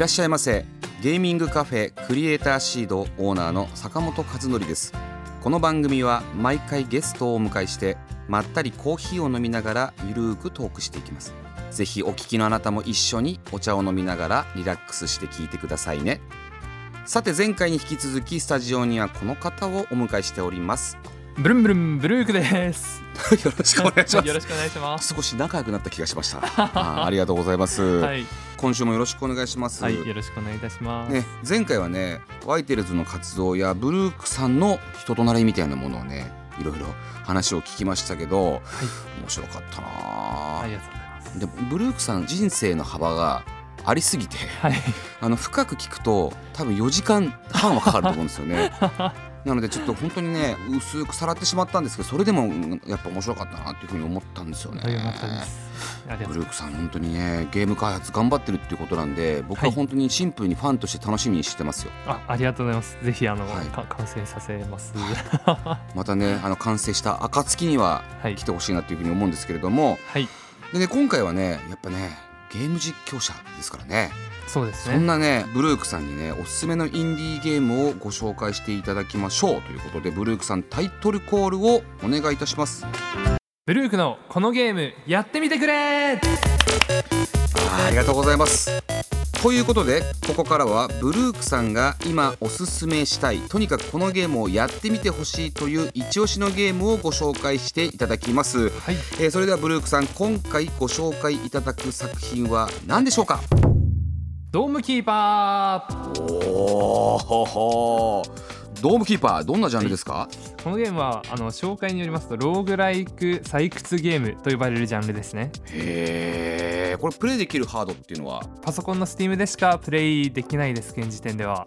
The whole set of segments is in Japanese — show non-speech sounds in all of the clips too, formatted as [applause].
らっしゃいませ。ゲーミングカフェクリエイターシードオーナーの坂本和則です。この番組は毎回ゲストをお迎えしてまったりコーヒーを飲みながらゆるーくトークしていきます。ぜひお聞きのあなたも一緒にお茶を飲みながらリラックスして聞いてくださいね。さて前回に引き続きスタジオにはこの方をお迎えしております。ブルンブルンブルークです。[laughs] よろしくお願いします。よろしくお願いします。少し仲良くなった気がしました。あーありがとうございます、[laughs] はい、今週もよろしくお願いします、はい、よろしくお願いいたします。ね、前回はねワイテルズの活動やブルークさんの人となりみたいなものをねいろいろ話を聞きましたけど、面白かったな。ありがとうございます。でブルークさん人生の幅がありすぎてはい、あの深く聞くと多分4時間半はかかると思うんですよね [laughs] なのでちょっと本当にね薄くさらってしまったんですけどそれでもうんやっぱ面白かったなっていうふうに思ったんですよね。ブルークさん本当にねゲーム開発頑張ってるっていうことなんで僕は本当にシンプルにファンとして楽しみにしてますよ、あ、ありがとうございます。ぜひあの、はい。か完成させます。またねあの完成した暁にははい。来てほしいなというふうに思うんですけれども。はい、でね今回はねやっぱねゲーム実況者ですからねそうですそんね。なねブルークさんにねおすすめのインディーゲームをご紹介していただきましょうということでブルークさんタイトルコールをお願いいたしますブルークのこのゲームやってみてくれ。あーありがとうございますということでここからはブルークさんが今おすすめしたいとにかくこのゲームをやってみてほしいという一押しのゲームをご紹介していただきます、はい、えーそれではブルークさん今回ご紹介いただく作品は何でしょうか？ドームキーパー。おおDome Keeper どんなジャンルですか、このゲームはあの紹介によりますとローグライク採掘ゲームと呼ばれるジャンルですね。へえこれプレイできるハードっていうのは？パソコンの Steam でしかプレイできないです現時点では。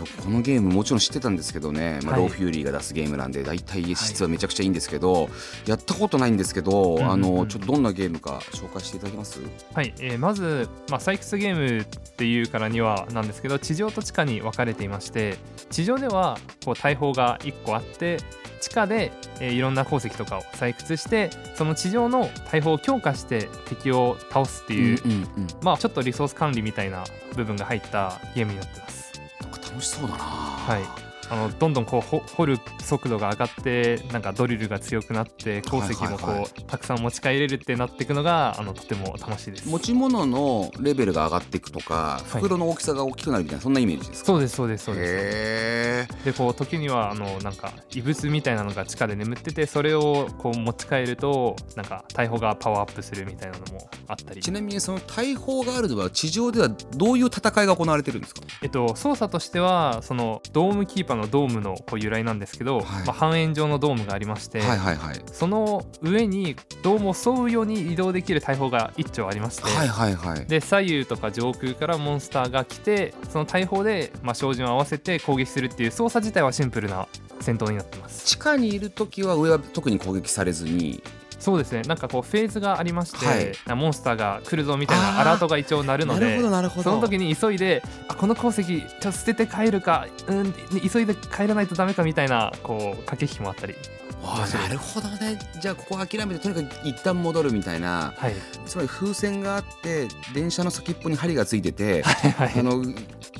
僕このゲームもちろん知ってたんですけどね、まあはい。ローフューリーが出すゲームなんで大体質はめちゃくちゃいいんですけど、やったことないんですけど、うんあのちょっとどんなゲームか紹介していただけます？はい、えーまず、まあ、採掘ゲームっていうからにはなんですけど地上と地下に分かれていまして地上ではこう大砲が1個あって地下で、えーいろんな鉱石とかを採掘してその地上の大砲を強化して敵を倒すっていう、うんうんうん。まあ、ちょっとリソース管理みたいな部分が入ったゲームになってます。か楽しそうだな。はい。あのどんどんこうほ掘る速度が上がってなんかドリルが強くなって鉱石もこう、はいはいはい。たくさん持ち帰れるってなっていくのがあのとても楽しいです。持ち物のレベルが上がっていくとかはい。袋の大きさが大きくなるみたいなそんなイメージですか？そうですそうですそうです。でこう時にはあのなんか異物みたいなのが地下で眠っててそれをこう持ち帰るとなんか大砲がパワーアップするみたいなのもあったり。ちなみにその大砲があるのは地上ではどういう戦いが行われてるんですか？えっと操作としてはそのドームキーパーのドームのこう由来なんですけど、はい。まあ、半円状のドームがありまして、はいはいはい。その上にドームを沿うように移動できる大砲が一丁ありまして、はいはいはい。で左右とか上空からモンスターが来てその大砲で、まあ、照準を合わせて攻撃するっていう操作自体はシンプルな戦闘になってます。地下にいる時は上は特に攻撃されずにそうですね。なんかこうフェーズがありまして、はい。なモンスターが来るぞみたいなアラートが一応鳴るのなるでほどなるほど。その時に急いであこの鉱石ちょっと捨てて帰るか、うん、急いで帰らないとダメかみたいなこう駆け引きもあったり。わあなるほどね。じゃあここ諦めてとにかく一旦戻るみたいなはい。つまり風船があって電車の先っぽに針がついてて [laughs] はいはい。あの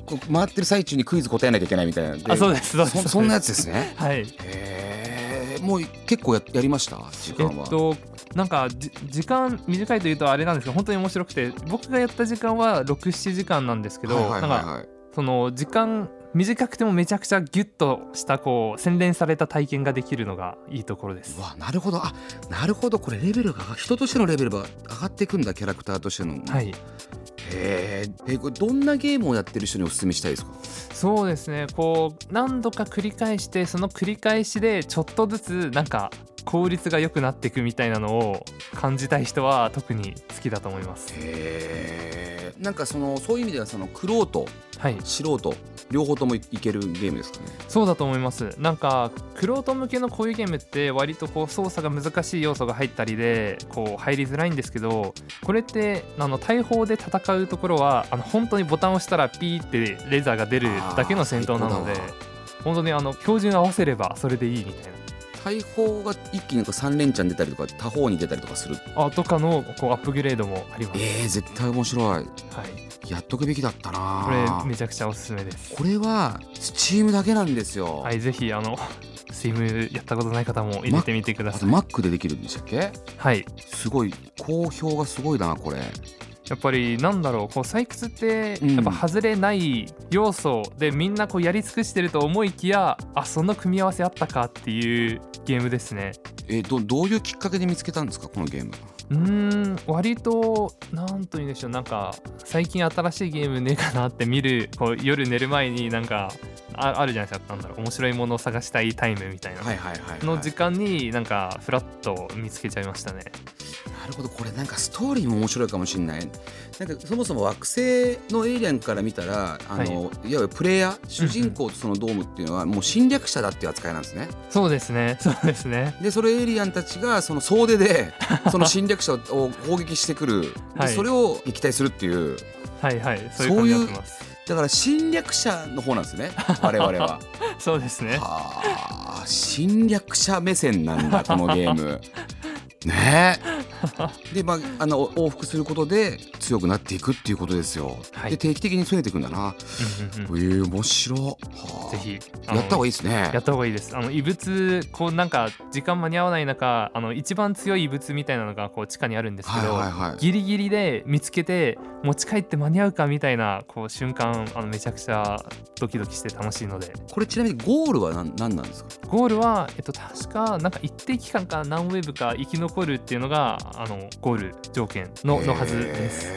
こう回ってる最中にクイズ答えなきゃいけないみたいな。あそうですそんなやつですね。[laughs] はい。へえもう結構ややりました？時え間は、っとなんかじ時間短いというとあれなんですけど本当に面白くて僕がやった時間は67時間なんですけど、はいはいはいなんかはいその時間短くてもめちゃくちゃギュッとしたこう洗練された体験ができるのがいいところです。う。わなるほど。あなるほど。これレベルが人としてのレベルが上がっていくんだキャラクターとしての。はい、へええこれどんなゲームをやってる人にお勧めしたいですか？そうですね。こう何度か繰り返してその繰り返しでちょっとずつなんか効率が良くなっていくみたいなのを感じたい人は特に好きだと思います。なんかそのそういう意味ではそのクロートはい。素人両方ともいけるゲームですかね。そうだと思います。なんかクロート向けのこういうゲームって割とこう操作が難しい要素が入ったりでこう入りづらいんですけどこれってあの大砲で戦うところはあの本当にボタンを押したらピーってレーザーが出るだけの戦闘なので本当にあの標準合わせればそれでいいみたい大砲が一気にこう3連チャン出たりとか他方に出たりとかする。なあとかのこうアップグレードもあります、えー、絶対面白い。はい、やっとくべきだったな。これめちゃくちゃおすすめです。これはスチームだけなんですよ、はいぜひあの [laughs] Steam やったことない方も入れてみてください。Mac でできるんでしたっけ？はい。すごい好評がすごいなこれやっぱりなんだろうこう採掘ってうん。やっぱ外れない要素でみんなこうやり尽くしてると思いきやあその組み合わせあったかっていうゲームですね。えーどどういうきっかけで見つけたんですかこのゲームうーん割となんと言うんでしょう。なんか最近新しいゲームねえかなって見るこう夜寝る前になんかああるじゃないですか。なんだろう。面白いものを探したいタイムみたいな、はいはいはい、はい、の時間になんかフラッと見つけちゃいましたね。なるほど。これなんかストーリーも面白いかもしれない。なんかそもそも惑星のエイリアンから見たらあの、い、わゆるプレイヤー主人公とそのドームっていうのはもう侵略者だっていう扱いなんですね。そうですね。そうですね。でそれエイリアンたちがその総出で [laughs] その侵略者を攻撃してくる、ではい。それを撃退するっていう。はいはい。そういう感じになってますだから侵略者の方なんですね [laughs] 我々は。そうですね。はあ侵略者目線なんだこのゲーム。ね。え [laughs] でまああの往復することで強くなっていくっていうことですよ、はい。で定期的に増えていくんだな。うんうんうん。ええ面白はあ。ぜひやった方がいいいですね。やった方がいいです。あの異物こうなんか時間間に合わない中あの一番強い異物みたいなのがこう地下にあるんですけはいど、はいはい。ギリギリで見つけて持ち帰って間に合うかみたいなこう瞬間あのめちゃくちゃドキドキして楽しいので。これちなみにゴールは何何なんですか？ゴールは、えっと、確かなんか一定期間か何ウェブか生き残るっていうのがあのゴール条件ののはずです。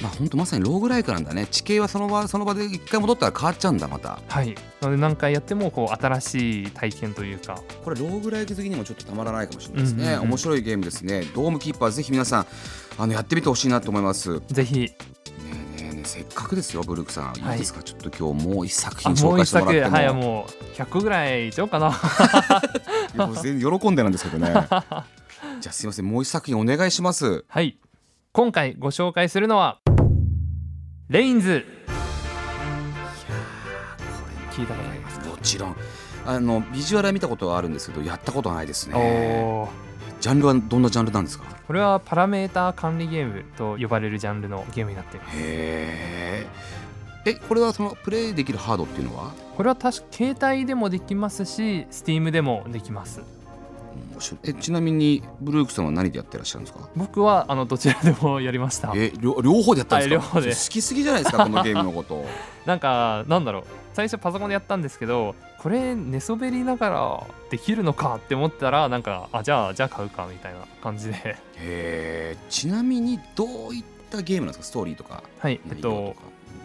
まあ本当まさにローグライクなんだね。地形はその場その場で一回戻ったら変わっちゃうんだまた。はい、なので何回やってもこう新しい体験というか。これローグライク好きにもちょっとたまらないかもしれないですね、うんうんうん。面白いゲームですね。ドームキーパーぜひ皆さんあのやってみてほしいなと思います。ねぜひ。えねえねえせっかくですよブルークさん、はい。い、いですか？ちょっと今日もう一作あ品紹介してもらっても。はいもう100個ぐらいいっちゃおうかな [laughs] 全然喜んでなんですけどね [laughs] じゃあすいませんもう一作品お願いします。はい。今回ご紹介するのはレインズ。聞いたことありますか？もちろん。あのビジュアルは見たことはあるんですけどやったことはないですね。ジャンルはどんなジャンルなんですか？これはパラメータ管理ゲームと呼ばれるジャンルのゲームになっています。へええこれはそのプレイできるハードっていうのは？これは確か携帯でもできますし Steam でもできますえちなみにブルークさんは何でやってらっしゃるんですか？僕はあのどちらでもやりました。え両両方でやったんですか、はい両方で。好きすぎじゃないですかこのゲームのこと。[laughs] なんかなんだろう。最初パソコンでやったんですけどこれ寝そべりながらできるのかって思ったらなんかあじゃあじゃあ買うかみたいな感じで。へえちなみにどういったゲームなんですか？ストーリーとかはいえっと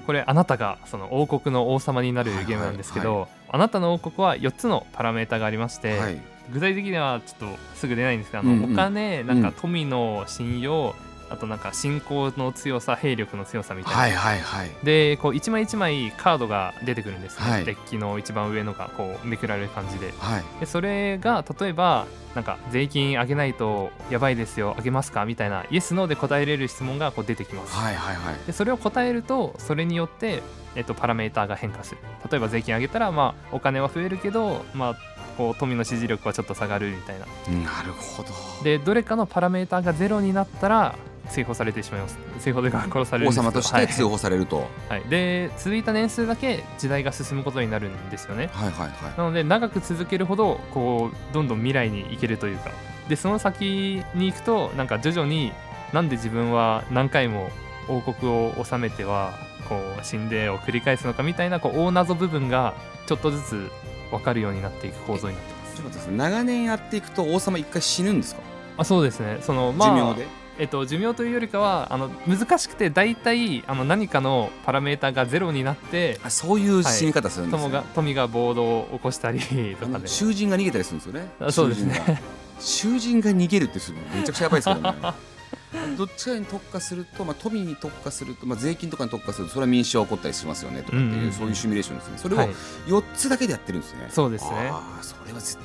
これあなたがその王国の王様になるゲームなんですけど、はいあなたの王国は4つのパラメータがありまして、はい具体的にはちょっとすぐ出ないんですけどあの、うん。うんお金なん。うんか富の信用、あとなんか信仰の強さ兵力の強さみたいな、はいはいはい。でこう一枚一枚カードが出てくるんですね、はい。デッキの一番上のがこうめくられる感じで。はい。でそれが例えばなんか税金上げないとやばいですよ。上げますか？みたいなイエス・ノーで答えれる質問がこう出てきます、はいはいはい。でそれを答えるとそれによって、えっと、パラメーターが変化する。例えば税金上げたら、まあ、お金は増えるけど、まあ、こう富の支持力はちょっと下がるみたいな。なるほど。でどれかのパラメーターがゼロになったら追放されてしまいます。追放で殺される王様として通報されると、はい、はいはい、で続いた年数だけ時代が進むことになるんですよね。はいはい。なので長く続けるほどこうどんどん未来に行けるというか。でその先に行くとなんか徐々になんで自分は何回も王国を治めてはこう死んでを繰り返すのかみたいなこう大謎部分がちょっとずつ分かるようになっていく構造になってます。長年やっていくと王様一回死ぬんですか、あそうですね。そのまあ寿命で？えっと、寿命というよりかはあの難しくて大体あの何かのパラメータがゼロになってあそういう死に方するんですね、富が富が暴動を起こしたりとかで。囚人が逃げたりするんですよね。あそうですね。囚人が。囚人が逃げるってすめちゃくちゃやばいですけどね [laughs] [laughs] どっちかに特化すると、まあ、富に特化すると、まあ、税金とかに特化するとそれは民主化起こったりしますよねとかっていう、うんうんうんそういうシミュレーションですね。それをはい。4つだけでやってるんですね、そうですね。ああそれはぜ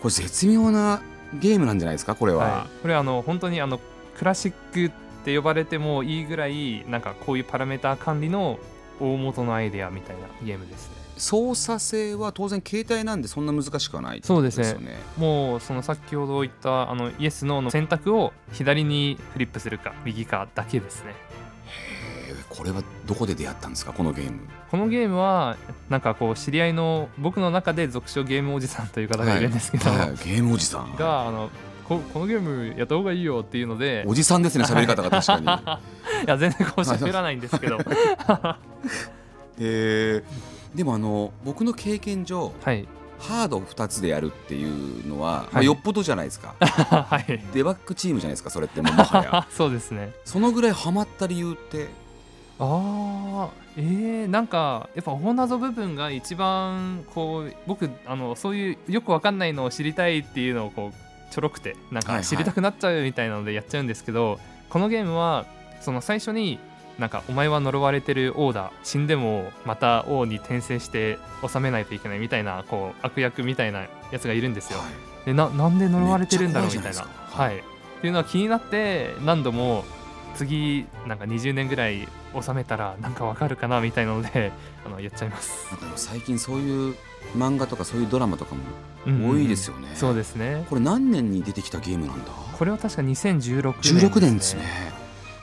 これ絶妙なゲームなんじゃないですかこれは、はい、これあの本当にあのクラシックって呼ばれてもいいぐらいなんかこういうパラメーター管理の大元のアイデアみたいなゲームですね操作性は当然携帯なんでそんな難しくはないそうですね。よね。もうその先ほど言ったあのイエス・ノーの選択を左にフリップするか右かだけですね。これはどこで出会ったんですかこのゲーム？このゲームはなんかこう知り合いの僕の中で俗称ゲームおじさんという方がいるんですけど、はい。はいゲームおじさん。があのここのゲームやった方がいいよっていうのでおじさんですね喋り方が確かに。[laughs] いや全然こう喋らないんですけど [laughs] えー。でもあの僕の経験上はい。ハード2つでやるっていうのは、まあ、はいよっぽどじゃないですか。[laughs] はい。デバッグチームじゃないですかそれってもうもはや。[laughs] そうですね。そのぐらいハマった理由って？あー。えー、なんかやっぱ大謎部分が一番こう僕あのそういうよくわかんないのを知りたいっていうのをこうちょろくてなんはいはい。か知りたくなっちゃうみたいなのでやっちゃうんですけど、このゲームはその最初になんかお前は呪われてる王だ死んでもまた王に転生して治めないといけないみたいなこう悪役みたいなやつがいるんですよ。でななんで呪われてるんだろうみたいな。いはい、っていうのは気になって何度も次なんか20年ぐらい収めたらなんかわかるかなみたいなので [laughs] あのやっちゃいます。なんか最近そういう漫画とかそういうドラマとかもうんうん多いですよね、そうですね。これ何年に出てきたゲームなんだ？これは確か2016年16年ですね。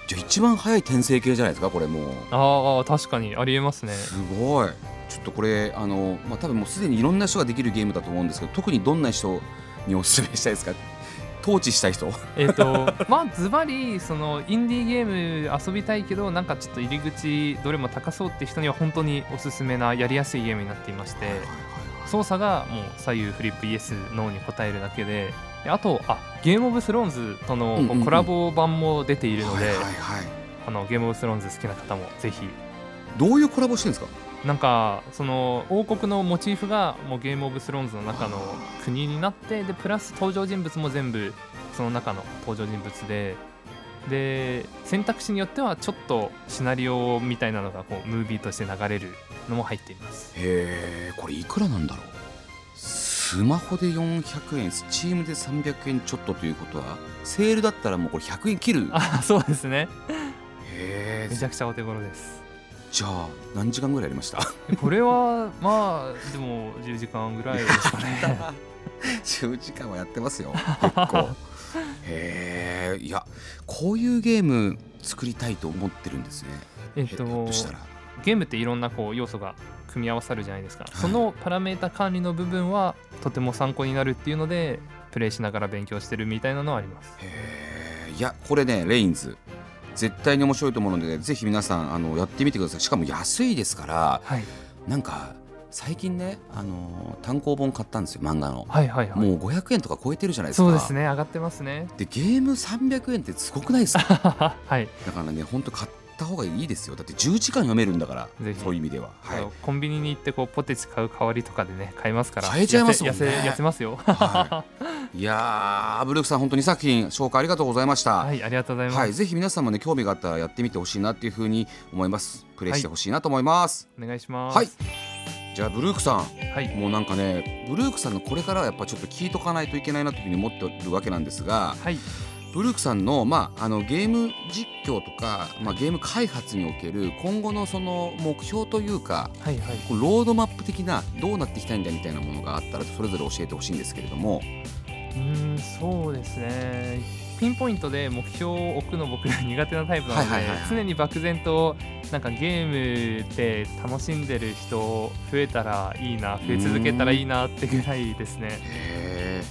じゃあ一番早い転生系じゃないですかこれもうああ確かにありえますね。すごいちょっとこれあの、まあ、多分もうすでにいろんな人ができるゲームだと思うんですけど特にどんな人におすすめしたいですか？統治したい人えっ、と [laughs] まあズバリそのインディーゲーム遊びたいけどなんかちょっと入り口どれも高そうって人には本当におすすめなやりやすいゲームになっていまして。操作がもう左右フリップイエスノーに答えるだけでであとあゲームオブスローンズとのコラボ版も出ているので、あのゲームオブスローンズ好きな方もぜひ。どういうコラボしてるんですか？なんかその王国のモチーフがもうゲームオブスローンズの中の国になってでプラス登場人物も全部その中の登場人物でで選択肢によってはちょっとシナリオみたいなのがこうムービーとして流れるのも入っています。へえこれいくらなんだろう？スマホで400円スチームで300円ちょっとということはセールだったらもうこれ100円切る。あそうですね。へえめちゃくちゃお手頃です。じゃあ何時間ぐらいやりました？これはまあでも10時間ぐらいですかね。[laughs] 10時間はやってますよ結構。へえいやこういうゲーム作りたいと思ってるんですね。えっととしたらゲームっていろんなこう要素が組み合わさるじゃないですか、そのパラメータ管理の部分はとても参考になるっていうのでプレイしながら勉強してるみたいなのはあります。へえいやこれねレインズ絶対に面白いと思うのでぜひ皆さんあのやってみてください。しかも安いですからはい。なんか最近ねあの単行本買ったんですよ漫画の、はいはいはい。もう500円とか超えてるじゃないですか。そうですね上がってますね。でゲーム300円ってすごくないですか？[laughs] はい。だからね本当買った方がいいですよ。だって10時間読めるんだからそういう意味では。はい。コンビニに行ってこうポテチ買う代わりとかでね買えますから。買えちゃいますもんね。痩せますよ。はい、いやーブルークさん本当に作品紹介ありがとうございました、はいありがとうございます、はい、ぜひ皆さんもね興味があったらやってみてほしいなっていうふうに思います。プレイしてほしいなと思います。お願いします。はい、じゃあブルークさん。はい。もうなんかねブルークさんのこれからはやっぱちょっと聞いとかないといけないなというふうに思ってるわけなんですがはいブルークさんの,、まあ、あのゲーム実況とか、まあ、ゲーム開発における今後のその目標というかはいはい。ロードマップ的などうなっていきたいんだみたいなものがあったらそれぞれ教えてほしいんですけれども。うーんそうですね。ピンポイントで目標を置くの僕ら苦手なタイプなので、常に漠然となんかゲームで楽しんでる人増えたらいいな増え続けたらいいなってぐらいですね。へ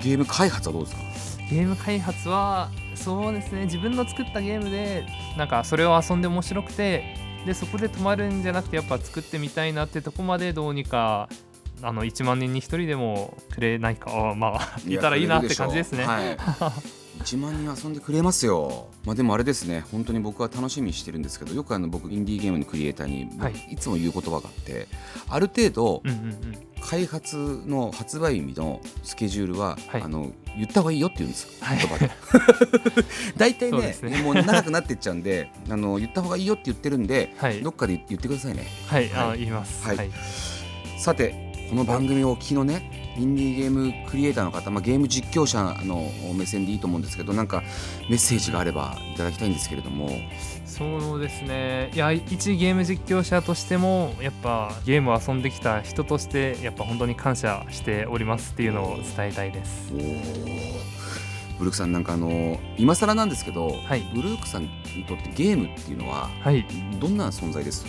ー。ゲーム開発はどうですか？ゲーム開発はそうですね自分の作ったゲームでなんかそれを遊んで面白くてでそこで止まるんじゃなくてやっぱ作ってみたいなってとこまでどうにかあの1万人に1人でもくれないかあまあいたらいいなって感じですね。はい。[laughs] 1万人遊んでくれますよ、まあ、でもあれですね。本当に僕は楽しみにしてるんですけどよくあの僕インディーゲームのクリエイターに、はい。い、つも言う言葉があってある程度うんうんうん。開発の発売日のスケジュールは、はい。あの言った方がいいよって言うんですよ。はい。言葉で。[laughs] 大体ねね。もう長くなってっちゃうんであの言った方がいいよって言ってるんではい。どっかで言ってくださいね。はい、あはい。言います。はい。はい、さてこの番組をお聞きのねインディーゲームクリエイターの方、まあ、ゲーム実況者の目線でいいと思うんですけどなんかメッセージがあればいただきたいんですけれどもそうですね。いや一ゲーム実況者としてもやっぱゲームを遊んできた人としてやっぱ本当に感謝しておりますっていうのを伝えたいです。ブルークさんなんかあの今更なんですけど、はいブルークさんにとってゲームっていうのははい。どんな存在です？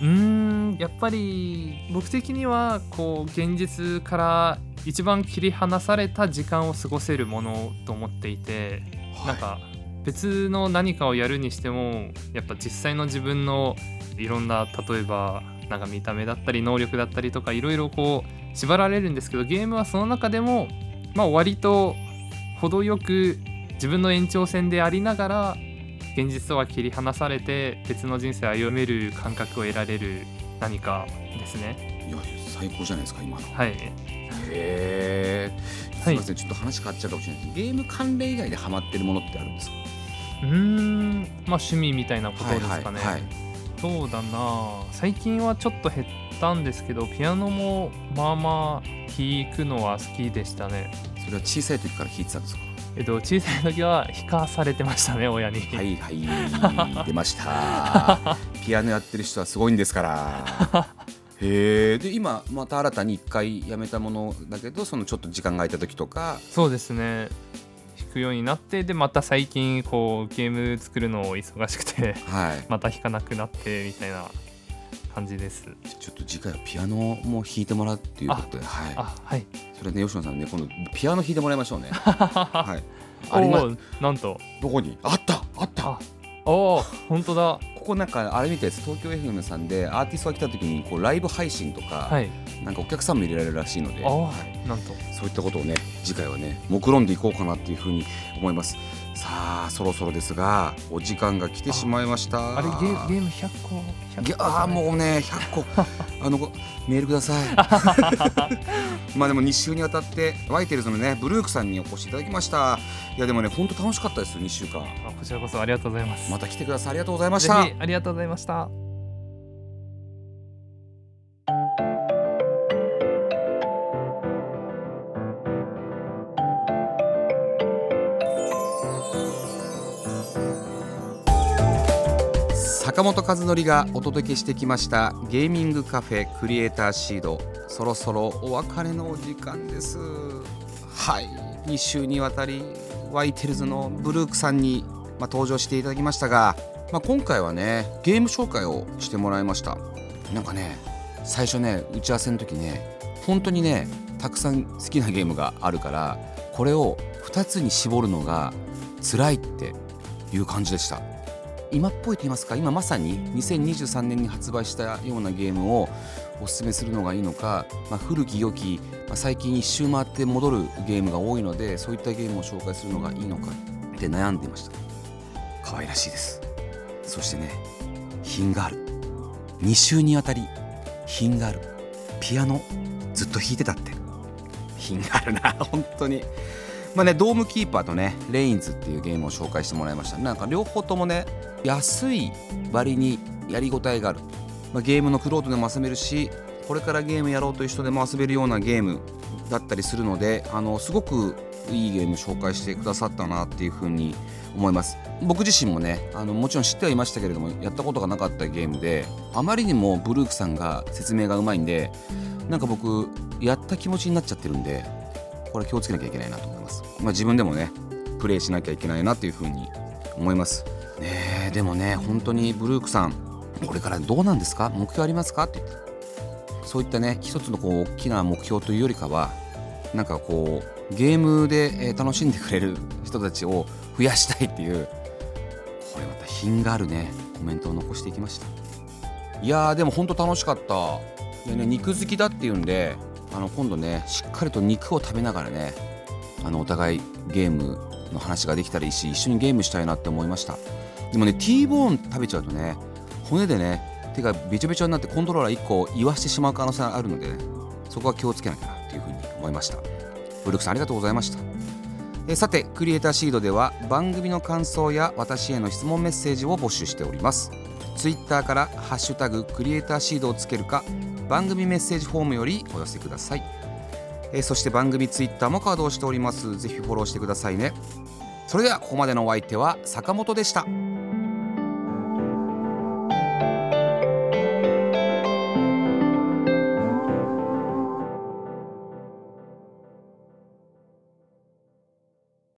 うーん。やっぱり僕的にはこう現実から一番切り離された時間を過ごせるものと思っていて、なんか別の何かをやるにしてもやっぱ実際の自分のいろんな例えばなんか見た目だったり能力だったりとかいろいろこう縛られるんですけどゲームはその中でもまあ割と程よく自分の延長線でありながら現実とは切り離されて別の人生を歩める感覚を得られる何かですね。いや最高じゃないですか今の。はい、へえすはい。みません、ちょっと話変わっちゃうかもしれないですゲーム関連以外でハマってるものってあるんですか？うーんまあ趣味みたいなことですかね。はいはいはい。そうだな。最近はちょっと減ったんですけどピアノもまあまあ弾くのは好きでしたね。それは小さい時から弾いてたんですか？えっと小さい時は弾かされてましたね親に。はいはい。[laughs] 出ました。ピアノやってる人はすごいんですから。[laughs] へえ。で今また新たに一回やめたものだけどそのちょっと時間が空いた時とか。そうですね。弾くようになってでまた最近こうゲーム作るのを忙しくてはい。[laughs] また弾かなくなってみたいな感じです。ちょっと次回はピアノも弾いてもらうっていうことではい。あはい。それね吉野さんね今度ピアノ弾いてもらいましょうね。[laughs] はい。ありまなんと。どこに？あった！あった！あおお本当だ。ここなんかあれみたいです東京 FM さんでアーティストが来た時にこうライブ配信とか、はい。なんかお客さんも入れられるらしいので、あはい。あなんと。そういったことをね次回はね目論んでいこうかなっていうふうに思いますさあそろそろですがお時間が来てしまいました。あれゲーゲーム100個100個いやもうね100個 [laughs] あのごメールください。[laughs] まあでも2週にわたってワイテルズのねブルークさんにお越しいただきました。いやでもね本当楽しかったです2週間。あこちらこそありがとうございます。また来てください。ありがとうございました。ぜひありがとうございました坂本和則がお届けしてきましたゲーミングカフェクリエイターシード。そろそろお別れのお時間です。はい。2週にわたりワイテルズのブルークさんに、まあ、登場していただきましたが、まあ、今回はねゲーム紹介をしてもらいました。なんかね最初ね打ち合わせの時ね本当にねたくさん好きなゲームがあるからこれを2つに絞るのが辛いっていう感じでした。今っぽいと言いますか今まさに2023年に発売したようなゲームをおすすめするのがいいのか、まあ、古き良き、まあ、最近一周回って戻るゲームが多いのでそういったゲームを紹介するのがいいのかって悩んでいました。可愛らしいです。そしてね品がある。2週にわたり品がある。ピアノずっと弾いてたって。品があるな本当に。まあね、ドームキーパーとねレインズっていうゲームを紹介してもらいました。なんか両方ともね安い割にやりごたえがある、まあ、ゲームのクロートでも遊べるしこれからゲームやろうという人でも遊べるようなゲームだったりするのであのすごくいいゲーム紹介してくださったなっていうふうに思います。僕自身もねあのもちろん知ってはいましたけれどもやったことがなかったゲームであまりにもブルークさんが説明がうまいんでなんか僕やった気持ちになっちゃってるんでこれ気をつけなきゃいけないなと思います、まあ、自分でもねプレイしなきゃいけないなというふうに思います。ねえでもね本当にブルークさんこれからどうなんですか？目標ありますか？って。ってそういったね一つのこう大きな目標というよりかはなんかこうゲームで楽しんでくれる人たちを増やしたいっていうこれまた品があるねコメントを残していきました。いやーでも本当楽しかった。でね肉好きだっていうんであの今度ねしっかりと肉を食べながらねあのお互いゲームの話ができたらいいし一緒にゲームしたいなって思いました。でもね T ボーン食べちゃうとね骨でね手がべちょべちょになってコントローラー1個言わしてしまう可能性があるので、ね、そこは気をつけなきゃなというふうに思いました。ブルックさんありがとうございました。えさてクリエイターシードでは番組の感想や私への質問メッセージを募集しております。ツイッターから「ハッシュタグクリエイターシード」をつけるか番組メッセージフォームよりお寄せください。えそして番組ツイッターも稼働しております。ぜひフォローしてくださいね。それではここまでのお相手は坂本でした。